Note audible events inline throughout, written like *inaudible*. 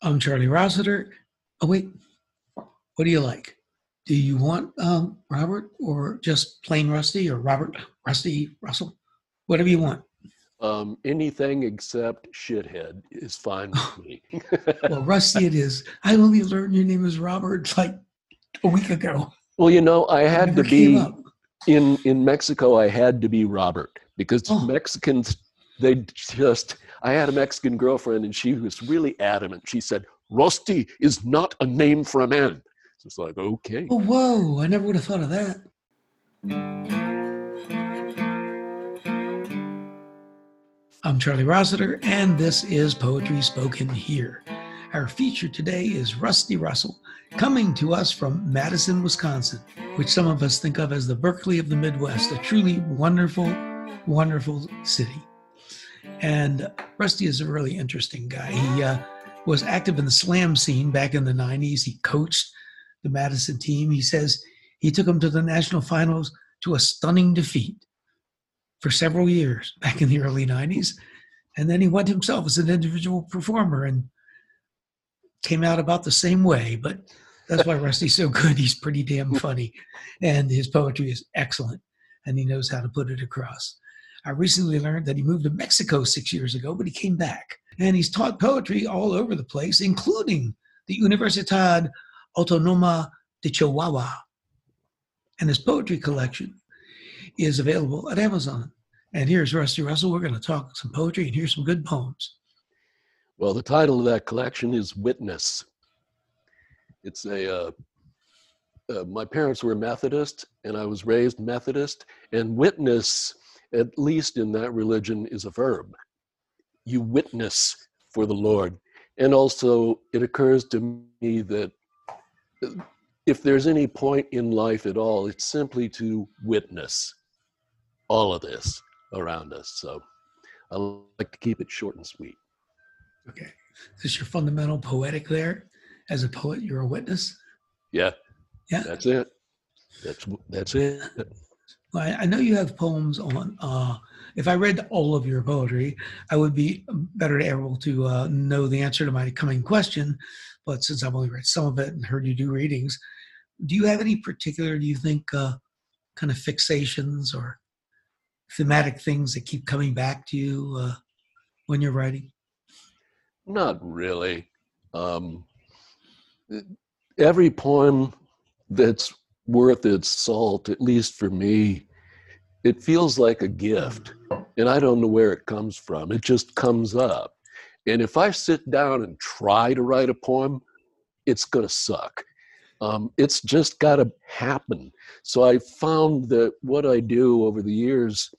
I'm Charlie Rossiter. Oh, wait. What do you like? Do you want um, Robert or just plain Rusty or Robert, Rusty, Russell? Whatever you want. Um, anything except shithead is fine with me. *laughs* well, Rusty it is. I only learned your name is Robert like a week ago. Well, you know, I had to be in in Mexico. I had to be Robert because oh. Mexicans they just. I had a Mexican girlfriend, and she was really adamant. She said, "Rusty is not a name for a man." So it's like, okay. Oh, whoa! I never would have thought of that. I'm Charlie Rossiter, and this is Poetry Spoken Here. Our feature today is Rusty Russell, coming to us from Madison, Wisconsin, which some of us think of as the Berkeley of the Midwest, a truly wonderful, wonderful city. And Rusty is a really interesting guy. He uh, was active in the slam scene back in the 90s. He coached the Madison team. He says he took them to the national finals to a stunning defeat for several years *laughs* back in the early 90s. And then he went himself as an individual performer and came out about the same way. But that's why Rusty's so good. He's pretty damn funny. And his poetry is excellent. And he knows how to put it across. I recently learned that he moved to Mexico six years ago, but he came back. And he's taught poetry all over the place, including the Universidad Autónoma de Chihuahua. And his poetry collection is available at Amazon. And here's Rusty Russell. We're going to talk some poetry and hear some good poems. Well, the title of that collection is Witness. It's a, uh, uh, my parents were Methodist, and I was raised Methodist, and witness, at least in that religion, is a verb. You witness for the Lord. And also, it occurs to me that uh, if there's any point in life at all, it's simply to witness all of this around us. So I like to keep it short and sweet. Okay. Is this your fundamental poetic there? As a poet, you're a witness? Yeah. Yeah. That's it. That's that's it. *laughs* I know you have poems on uh, if I read all of your poetry, I would be better able to uh, know the answer to my coming question. But since I've only read some of it and heard you do readings, do you have any particular, do you think, uh, kind of fixations or thematic things that keep coming back to you uh, when you're writing? Not really. Um, every poem that's worth its salt, at least for me, it feels like a gift. And I don't know where it comes from. It just comes up. And if I sit down and try to write a poem, it's going to suck. Um, it's just got to happen. So I found that what I do over the years,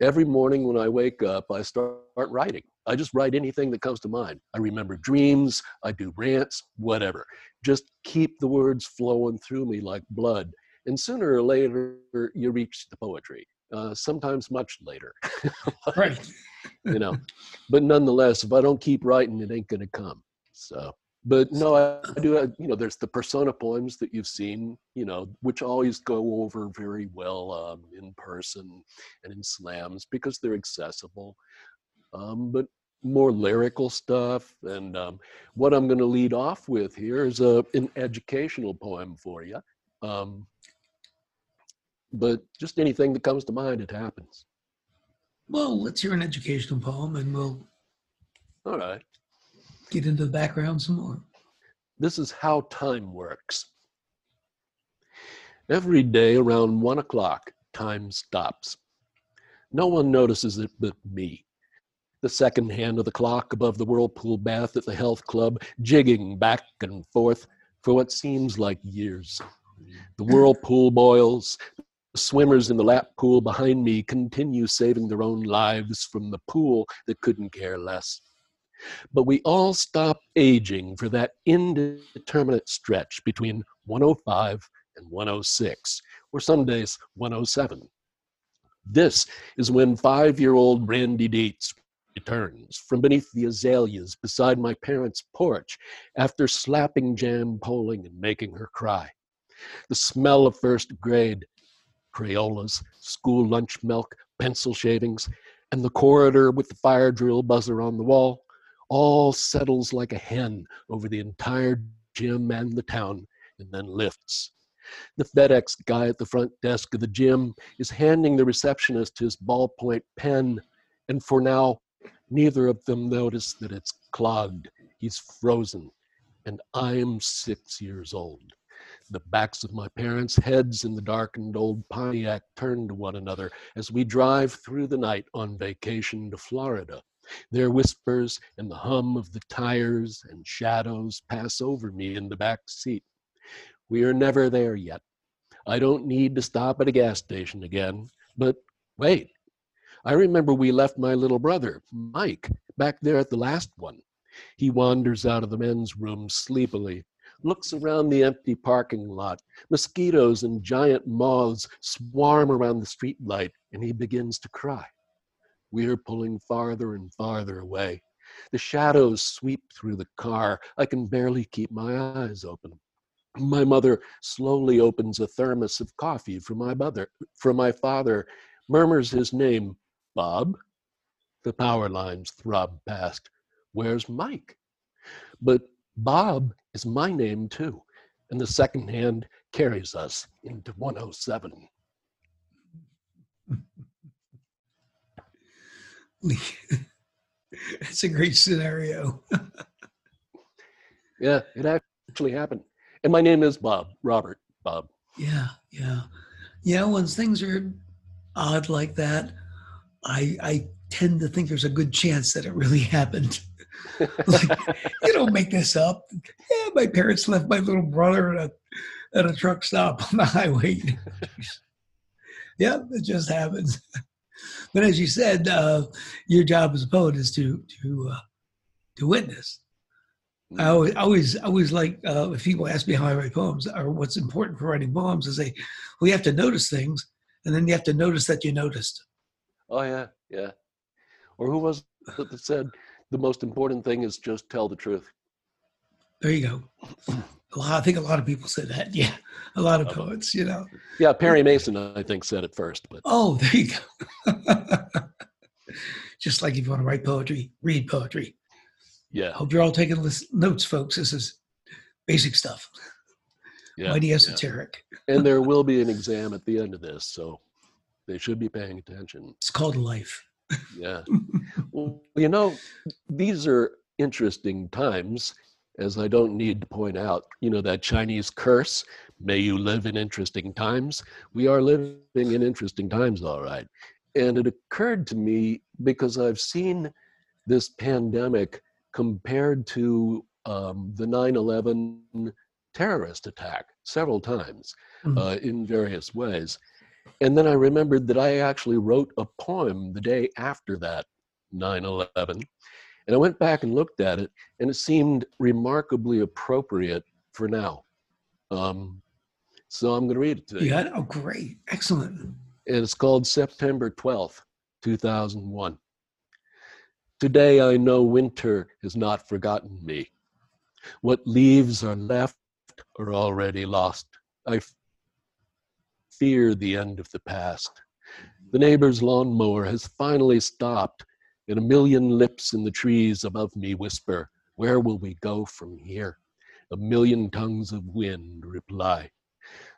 every morning when I wake up, I start writing. I just write anything that comes to mind. I remember dreams, I do rants, whatever. Just keep the words flowing through me like blood. And sooner or later, you reach the poetry. Uh, sometimes much later. *laughs* right. you know, but nonetheless, if I don't keep writing, it ain't going to come. So but no, I, I do. Uh, you know, there's the persona poems that you've seen, you know, which always go over very well um, in person and in slams because they're accessible. Um, but more lyrical stuff. And um, what I'm going to lead off with here is a, an educational poem for you. Um, but just anything that comes to mind, it happens. Well, let's hear an educational poem and we'll. All right get into the background some more. This is how time works. Every day around one o'clock, time stops. No one notices it but me. The second hand of the clock above the whirlpool bath at the health club, jigging back and forth for what seems like years. The whirlpool boils. The swimmers in the lap pool behind me continue saving their own lives from the pool that couldn't care less. But we all stop aging for that indeterminate stretch between 105 and 106, or some days 107. This is when five year old Brandy Dietz returns from beneath the azaleas beside my parents' porch after slapping jam Poling and making her cry. The smell of first grade, Crayolas, school lunch milk, pencil shavings, and the corridor with the fire drill buzzer on the wall all settles like a hen over the entire gym and the town, and then lifts. The FedEx guy at the front desk of the gym is handing the receptionist his ballpoint pen, and for now, neither of them notice that it's clogged. He's frozen, and I'm six years old. The backs of my parents' heads in the darkened old Pontiac turn to one another as we drive through the night on vacation to Florida. Their whispers and the hum of the tires and shadows pass over me in the back seat. We are never there yet. I don't need to stop at a gas station again. But wait, I remember we left my little brother, Mike, back there at the last one. He wanders out of the men's room sleepily, looks around the empty parking lot. Mosquitoes and giant moths swarm around the streetlight, and he begins to cry. We're pulling farther and farther away. The shadows sweep through the car. I can barely keep my eyes open. My mother slowly opens a thermos of coffee for my mother, for my father, murmurs his name, Bob. The power lines throb past. Where's Mike? But Bob is my name too, and the second hand carries us into 107. it's *laughs* a great scenario. *laughs* yeah, it actually happened. And my name is Bob, Robert Bob. Yeah, yeah. Yeah, when things are odd like that, I I tend to think there's a good chance that it really *laughs* happened. *laughs* like, you don't make this up. Yeah, my parents left my little brother at a, at a truck stop on the highway. *laughs* yeah, it just happens. but as you said, uh, your job as a poet is to to uh, to witness. I always, always, always like uh, if people ask me how I write poems or what's important for writing poems, I say, well, you have to notice things, and then you have to notice that you noticed. Oh yeah, yeah. Or who was it that said the most important thing is just tell the truth? There you go. I think a lot of people say that. *laughs* Yeah, a lot of oh. poets, you know. Yeah, Perry Mason, I think, said it first. But oh, there you go. *laughs* Just like if you want to write poetry, read poetry. Yeah. Hope you're all taking notes, folks. This is basic stuff. Yeah, Mighty esoteric. Yeah. and there will be an exam at the end of this, so they should be paying attention. It's called life. yeah. *laughs* well, you know, these are interesting times, as I don't need to point out. You know, that Chinese curse, may you live in interesting times. We are living in interesting times, all right. And it occurred to me because I've seen this pandemic compared to um, the 9 11 terrorist attack several times mm-hmm. uh, in various ways. And then I remembered that I actually wrote a poem the day after that 9 11. And I went back and looked at it, and it seemed remarkably appropriate for now. Um, so I'm going to read it today. Yeah, oh, great. Excellent. And it's called September 12th, 2001. Today I know winter has not forgotten me. What leaves are left are already lost. I fear the end of the past. The neighbor's lawnmower has finally stopped, and a million lips in the trees above me whisper, Where will we go from here? A million tongues of wind reply.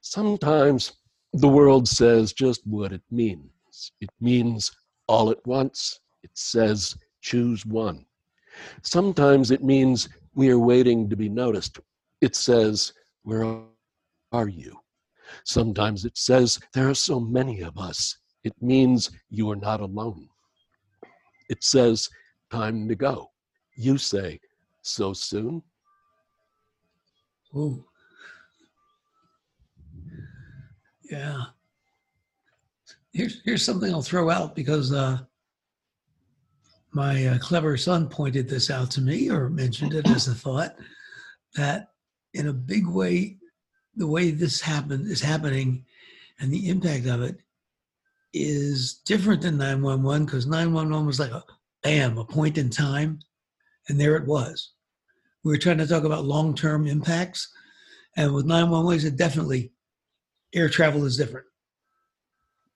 Sometimes the world says just what it means. It means all at once. It says choose one. Sometimes it means we are waiting to be noticed. It says, Where are you? Sometimes it says, There are so many of us. It means you are not alone. It says, Time to go. You say, So soon? Ooh. Yeah. Here's here's something I'll throw out because uh, my uh, clever son pointed this out to me or mentioned it as a thought that in a big way the way this happened is happening and the impact of it is different than 911 because 911 was like a bam a point in time and there it was we were trying to talk about long-term impacts and with 911 it definitely air travel is different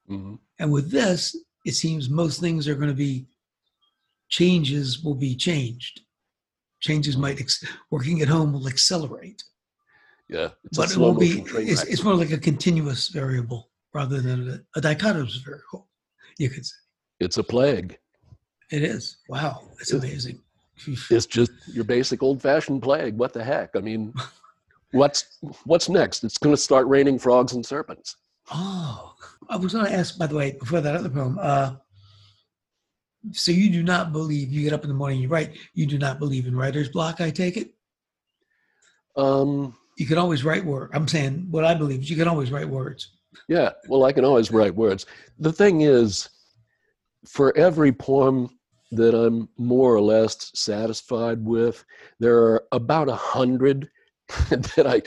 mm-hmm. and with this it seems most things are going to be changes will be changed. changes might ex- working at home will accelerate. Yeah, it's but it won't be. It's, it's more like a continuous variable rather than a, a dichotomous variable. You could say It's a plague. it is. Wow, it's It- amazing. It's just your basic old-fashioned plague. What the heck? I mean, *laughs* what's what's next? It's going to start raining frogs and serpents. Oh, I was going to ask, by the way, before that other poem. Uh, so you do not believe you get up in the morning, you write. You do not believe in writer's block. I take it. Um, You can always write word. I'm saying what I believe is you can always write words. Yeah, well, I can always write words. The thing is, for every poem that I'm more or less satisfied with, there are about a hundred *laughs* that I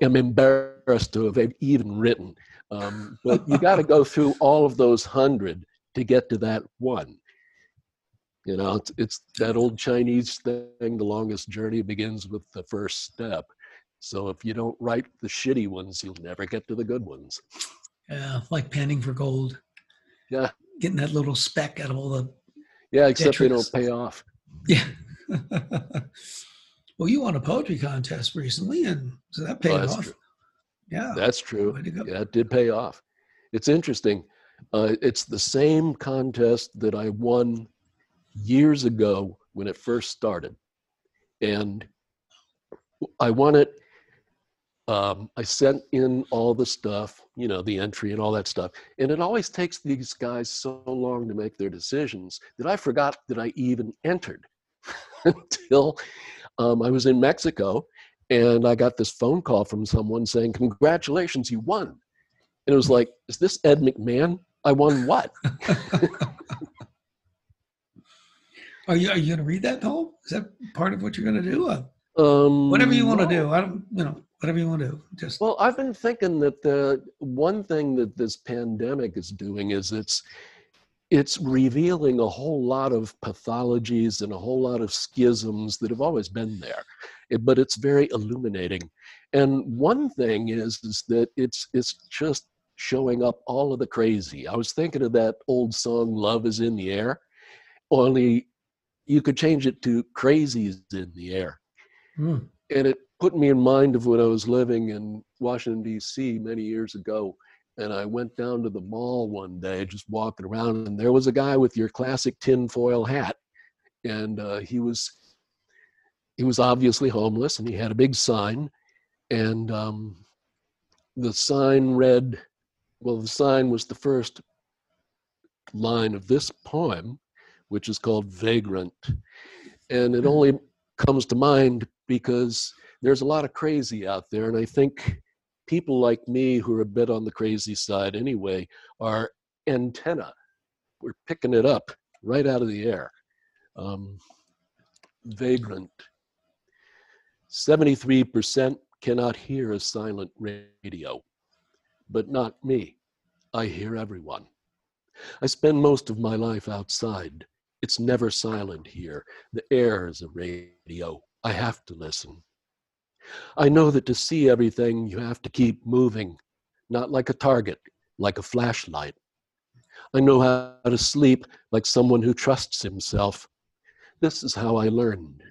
am embarrassed to have even written. Um, but you got to go through all of those hundred to get to that one. You know, it's, it's that old Chinese thing the longest journey begins with the first step. So if you don't write the shitty ones, you'll never get to the good ones. Yeah, like panning for gold. Yeah. Getting that little speck out of all the Yeah, except they don't pay off. yeah. *laughs* well, you won a poetry contest recently, and so that paid Oh, off. true. Yeah. That's true. Way to go. Yeah, it did pay off. It's interesting. Uh, it's the same contest that I won years ago when it first started. And I won it. Um, I sent in all the stuff, you know, the entry and all that stuff. And it always takes these guys so long to make their decisions that I forgot that I even entered *laughs* until um, I was in Mexico and I got this phone call from someone saying, Congratulations, you won. And it was like, Is this Ed McMahon? I won what? *laughs* Are you are you going to read that poem? Is that part of what you're going to do? Uh, Um, whatever you want to no. do. I don't. You know, whatever you want to. Just Well, I've been thinking that the one thing that this pandemic is doing is it's it's revealing a whole lot of pathologies and a whole lot of schisms that have always been there, It- but it's very illuminating. And one thing is is that it's it's just showing up all of the crazy. I was thinking of that old song "Love Is in the Air," only you could change it to "Crazy's in the Air." Hmm. and it put me in mind of when I was living in Washington D.C. many years ago, and I went down to the mall one day, just walking around, and there was a guy with your classic tinfoil hat, and uh, he was he was obviously homeless, and he had a big sign, and um, the sign read, well, the sign was the first line of this poem, which is called Vagrant, and it only comes to mind because there's a lot of crazy out there and i think people like me who are a bit on the crazy side anyway are antenna. We're picking it up right out of the air. Um, vagrant. 73% cannot hear a silent radio but not me. I hear everyone. I spend most of my life outside. It's never silent here. The air is a radio. I have to listen. I know that to see everything, you have to keep moving, not like a target, like a flashlight. I know how to sleep like someone who trusts himself. This is how I learned.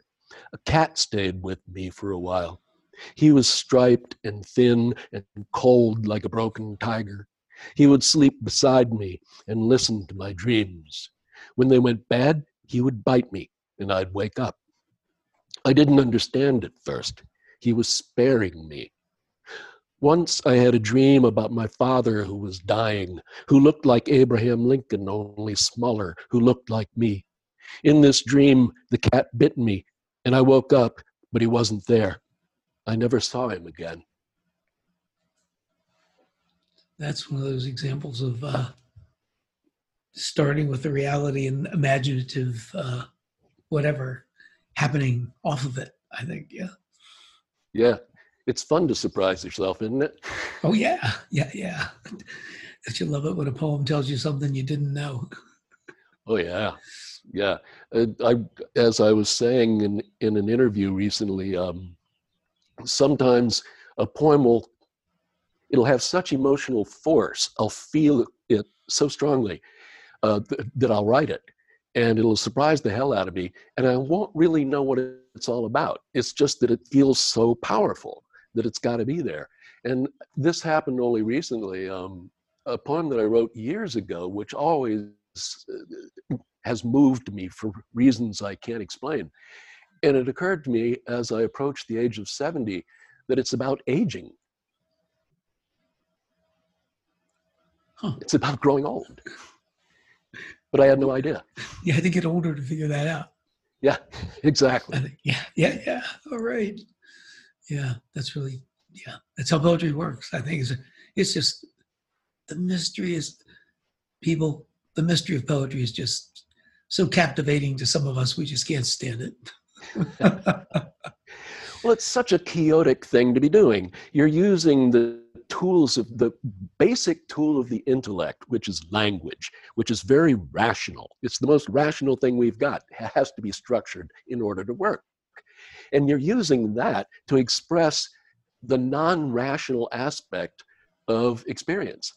A cat stayed with me for a while. He was striped and thin and cold like a broken tiger. He would sleep beside me and listen to my dreams. When they went bad, he would bite me and I'd wake up. I didn't understand at first. He was sparing me. Once I had a dream about my father who was dying, who looked like Abraham Lincoln, only smaller, who looked like me. In this dream, the cat bit me, and I woke up, but he wasn't there. I never saw him again. that's one of those examples of uh, starting with the reality and imaginative uh, whatever happening off of it. I think. Yeah. Yeah, it's fun to surprise yourself, isn't it? Oh yeah. Yeah. Yeah. Don't you love it when a poem tells you something you didn't know? Oh yeah, yeah. Uh, I, as I was saying in in an interview recently, um, sometimes a poem will it'll have such emotional force. I'll feel it so strongly uh, th- that I'll write it, and it'll surprise the hell out of me, and I won't really know what it it's all about. It's just that it feels so powerful that it's got to be there. And this happened only recently. Um, a poem that I wrote years ago, which always uh, has moved me for reasons I can't explain. And it occurred to me as I approached the age of 70 that it's about aging. Huh. It's about growing old. But I had no idea. You had to get older to figure that out. Yeah, *laughs* exactly. Yeah, yeah, yeah. All right. Yeah, that's really, yeah, that's how poetry works. I think it's, it's just the mystery is people, the mystery of poetry is just so captivating to some of us, we just can't stand it. *laughs* well, it's such a chaotic thing to be doing. You're using the tools of the basic tool of the intellect, which is language, which is very rational. It's the most rational thing we've got. It has to be structured in order to work. And you're using that to express the non rational aspect of experience.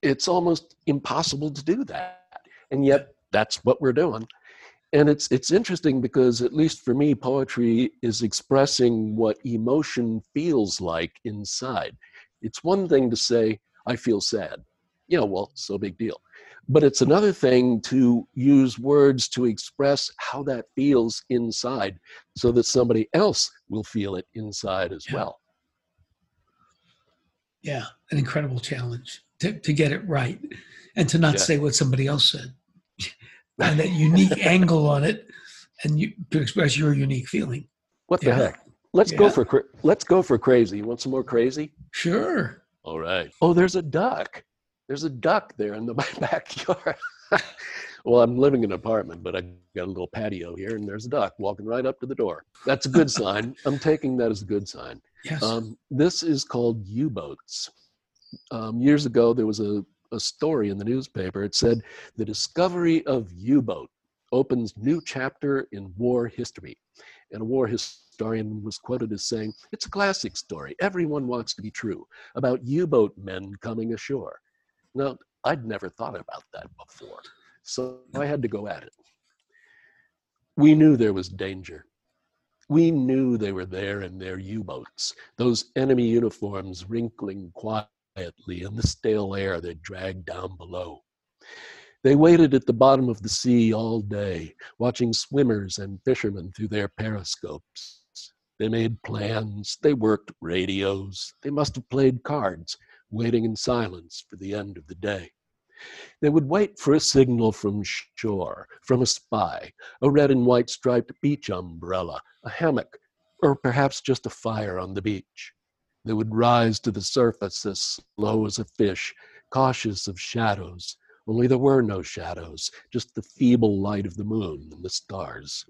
It's almost impossible to do that. And yet, that's what we're doing and it's it's interesting because at least for me poetry is expressing what emotion feels like inside it's one thing to say i feel sad you know well so big deal but it's another thing to use words to express how that feels inside so that somebody else will feel it inside as yeah. well yeah an incredible challenge to, to get it right and to not yeah. say what somebody else said *laughs* and that unique angle on it and you to express your unique feeling. What the yeah. heck? Let's yeah. go for let's go for crazy. You want some more crazy? Sure. All right. Oh, there's a duck. There's a duck there in the *laughs* backyard. well, I'm living in an apartment, but I got a little patio here, and there's a duck walking right up to the door. That's a good *laughs* sign. I'm taking that as a good sign. Yes. Um, this is called U-boats. Um, years ago, there was a a story in the newspaper. It said, The discovery of U boat opens new chapter in war history. And a war historian was quoted as saying, It's a classic story. Everyone wants to be true about U boat men coming ashore. Now, I'd never thought about that before. So I had to go at it. We knew there was danger. We knew they were there in their U boats, those enemy uniforms wrinkling quietly in the stale air they dragged down below. They waited at the bottom of the sea all day, watching swimmers and fishermen through their periscopes. They made plans, they worked radios, they must have played cards, waiting in silence for the end of the day. They would wait for a signal from shore, from a spy, a red and white striped beach umbrella, a hammock, or perhaps just a fire on the beach. They would rise to the surface as slow as a fish, cautious of shadows. Only there were no shadows, just the feeble light of the moon and the stars.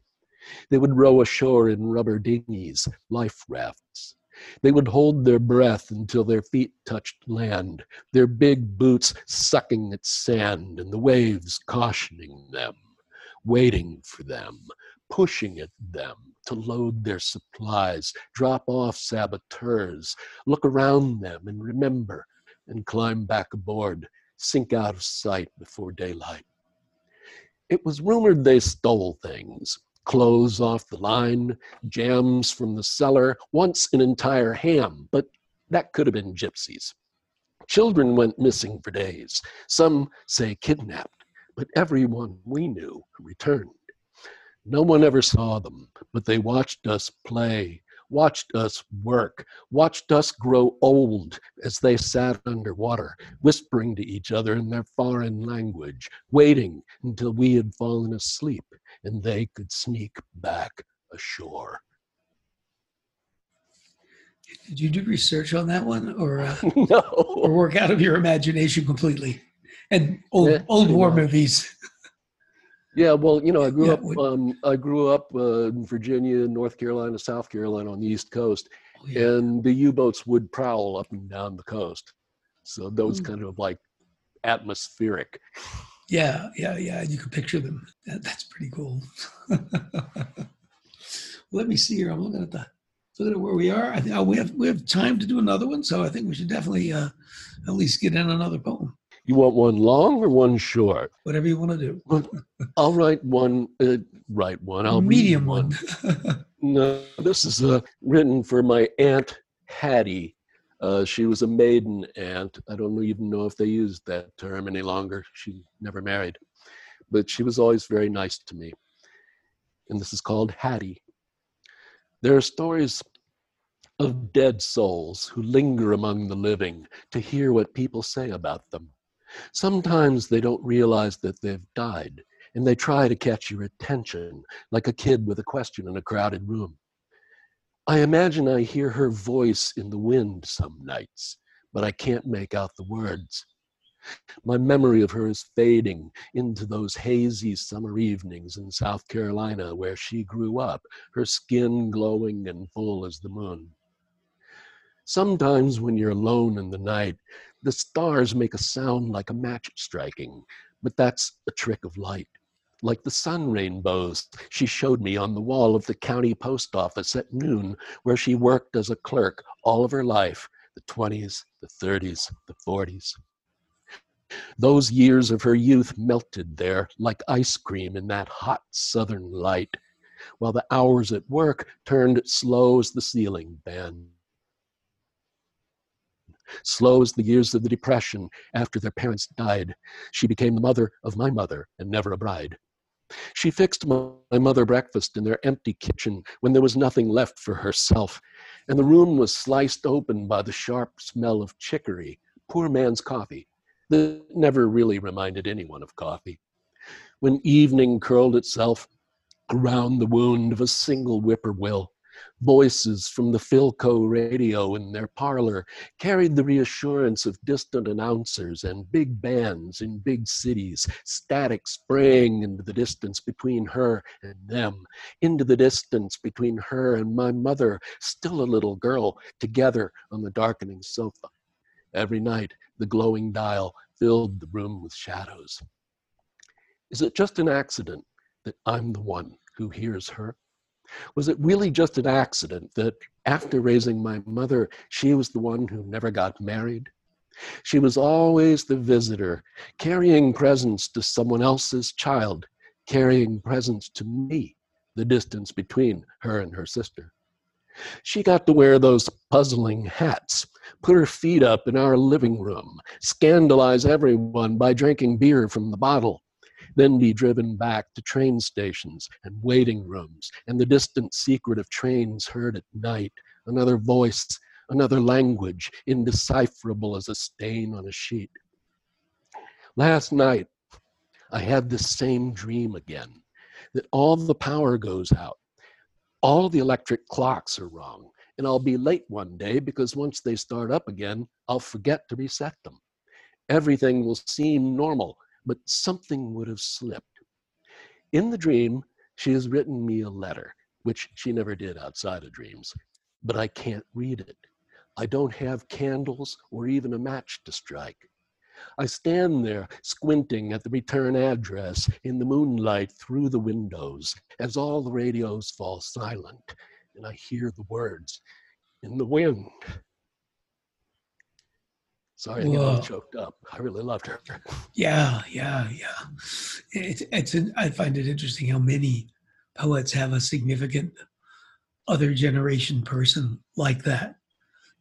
They would row ashore in rubber dinghies, life rafts. They would hold their breath until their feet touched land, their big boots sucking at sand and the waves cautioning them, waiting for them, pushing at them, to load their supplies, drop off saboteurs, look around them and remember, and climb back aboard, sink out of sight before daylight. It was rumored they stole things clothes off the line, jams from the cellar, once an entire ham, but that could have been gypsies. Children went missing for days, some say kidnapped, but everyone we knew returned. No one ever saw them, but they watched us play, watched us work, watched us grow old as they sat underwater, whispering to each other in their foreign language, waiting until we had fallen asleep and they could sneak back ashore. Did you do research on that one, or uh, *laughs* no, or work out of your imagination completely? And old yeah, old war much. movies. Yeah, well, you know, I grew yeah, up. Um, I grew up uh, in Virginia, North Carolina, South Carolina on the East Coast, oh, yeah. and the U-boats would prowl up and down the coast. So those mm. kind of like atmospheric. Yeah, yeah, yeah. You can picture them. That, that's pretty cool. *laughs* Let me see here. I'm looking at the looking at where we are. I think oh, we have we have time to do another one, so I think we should definitely uh, at least get in another poem. You want one long or one short? Whatever you want to do. I'll write one. Uh, write one. I'll medium read one. *laughs* No, this is uh, written for my aunt Hattie. Uh, she was a maiden aunt. I don't even know if they use that term any longer. She never married, but she was always very nice to me. And this is called Hattie. There are stories of dead souls who linger among the living to hear what people say about them. Sometimes they don't realize that they've died and they try to catch your attention like a kid with a question in a crowded room. I imagine I hear her voice in the wind some nights, but I can't make out the words. My memory of her is fading into those hazy summer evenings in South Carolina where she grew up, her skin glowing and full as the moon. Sometimes when you're alone in the night, the stars make a sound like a match striking, but that's a trick of light like the sun rainbows she showed me on the wall of the county post office at noon, where she worked as a clerk all of her life the 20s, the 30s, the 40s. Those years of her youth melted there like ice cream in that hot southern light, while the hours at work turned slow as the ceiling fan. Slow as the years of the Depression after their parents died, she became the mother of my mother and never a bride. She fixed my mother breakfast in their empty kitchen when there was nothing left for herself, and the room was sliced open by the sharp smell of chicory, poor man's coffee, that never really reminded anyone of coffee. When evening curled itself around the wound of a single whippoorwill, Voices from the Philco radio in their parlor carried the reassurance of distant announcers and big bands in big cities, static spraying into the distance between her and them, into the distance between her and my mother, still a little girl, together on the darkening sofa. Every night, the glowing dial filled the room with shadows. Is it just an accident that I'm the one who hears her? Was it really just an accident that after raising my mother, she was the one who never got married? She was always the visitor, carrying presents to someone else's child, carrying presents to me, the distance between her and her sister. She got to wear those puzzling hats, put her feet up in our living room, scandalize everyone by drinking beer from the bottle, then be driven back to train stations and waiting rooms and the distant secret of trains heard at night, another voice, another language, indecipherable as a stain on a sheet. Last night, I had the same dream again that all the power goes out, all the electric clocks are wrong, and I'll be late one day because once they start up again, I'll forget to reset them. Everything will seem normal but something would have slipped. In the dream, she has written me a letter, which she never did outside of dreams, but I can't read it. I don't have candles or even a match to strike. I stand there squinting at the return address in the moonlight through the windows as all the radios fall silent and I hear the words in the wind. Sorry get all choked up. I really loved her. *laughs* Yeah, yeah, yeah. It's it's an, I find it interesting how many poets have a significant other generation person like that.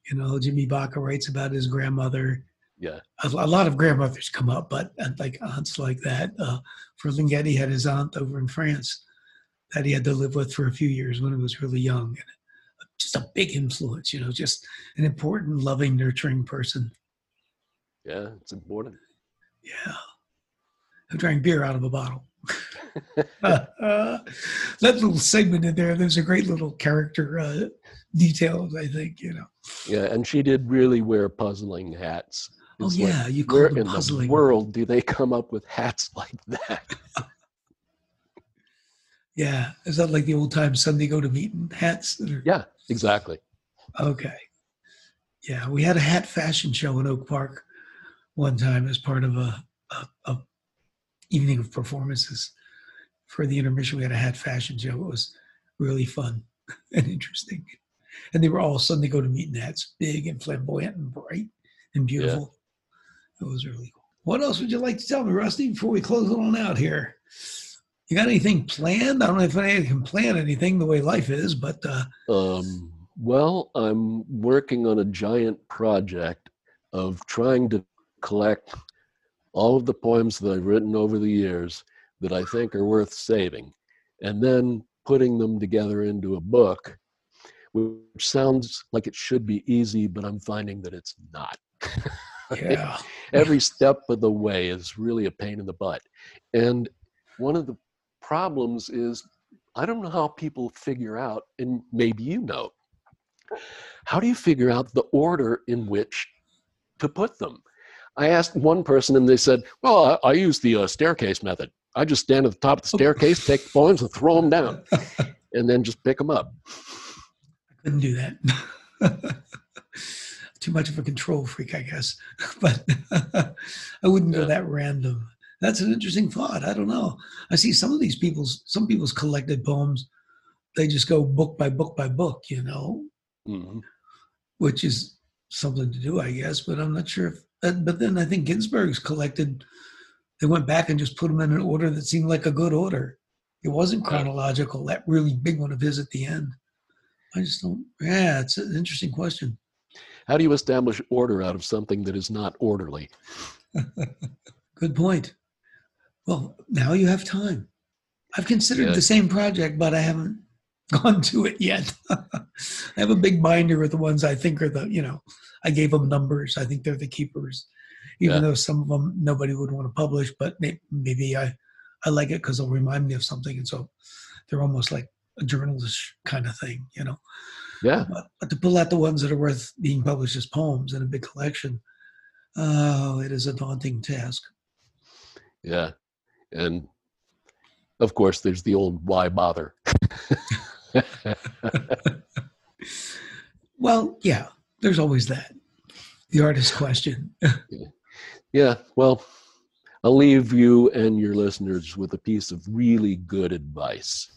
You know, Jimmy Baca writes about his grandmother. Yeah, a, a lot of grandmothers come up, but uh, like aunts like that. Uh, Ferlinghetti had his aunt over in France that he had to live with for a few years when he was really young. And just a big influence, you know, just an important, loving, nurturing person. Yeah, it's important. Yeah. I drank beer out of a bottle. uh, *laughs* that little segment in there, there's a great little character uh, details, I think, you know. Yeah, and she did really wear puzzling hats. Oh, it's oh, yeah, like, you call where them in puzzling. the world do they come up with hats *laughs* like that? yeah, is that like the old time Sunday go to meeting hats? Are... Yeah, exactly. Okay. Yeah, we had a hat fashion show in Oak Park one time as part of a, a, a evening of performances for the intermission. We had a hat fashion show. It was really fun *laughs* and interesting. And they were all Sunday go to meeting hats, big and flamboyant and bright and beautiful. Yeah. It was really cool. What else would you like to tell me, Rusty, before we close it on out here? You got anything planned? I don't know if anybody can plan anything the way life is, but uh, um, well, I'm working on a giant project of trying to collect all of the poems that I've written over the years that I think are worth saving, and then putting them together into a book, which sounds like it should be easy, but I'm finding that it's not. *laughs* yeah. Every step of the way is really a pain in the butt. And one of the problems is I don't know how people figure out, and maybe you know, how do you figure out the order in which to put them? I asked one person and they said, Well, I, I use the uh, staircase method. I just stand at the top of the staircase, take the poems, and throw them down, *laughs* and then just pick them up. I couldn't do that. *laughs* Too much of a control freak, I guess. *laughs* But I wouldn't yeah. go that random. That's an interesting thought. I don't know. I see some of these people's some people's collected poems. They just go book by book by book, you know, mm-hmm. which is something to do, I guess. But I'm not sure if. But then I think Ginsberg's collected they went back and just put them in an order that seemed like a good order. It wasn't chronological, that really big one of his at the end. I just don't, yeah, it's an interesting question. How do you establish order out of something that is not orderly? *laughs* good point. Well, now you have time. I've considered yeah. the same project, but I haven't *laughs* gone to it yet. *laughs* I have a big binder with the ones I think are the, you know, I gave them numbers. I think they're the keepers even yeah. though some of them nobody would want to publish. But maybe I, I like it because they'll remind me of something, and so they're almost like a journalist kind of thing, you know. Yeah. But, but to pull out the ones that are worth being published as poems in a big collection, oh, it is a daunting task. Yeah, and of course, there's the old why bother. *laughs* well, yeah, there's always that. The artist question. *laughs* Yeah, well, I'll leave you and your listeners with a piece of really good advice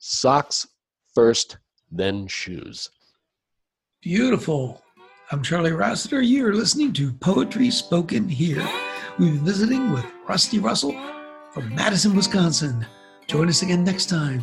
socks first, then shoes. Beautiful. I'm Charlie Rossiter. You're listening to Poetry Spoken Here. We've been visiting with Rusty Russell from Madison, Wisconsin. Join us again next time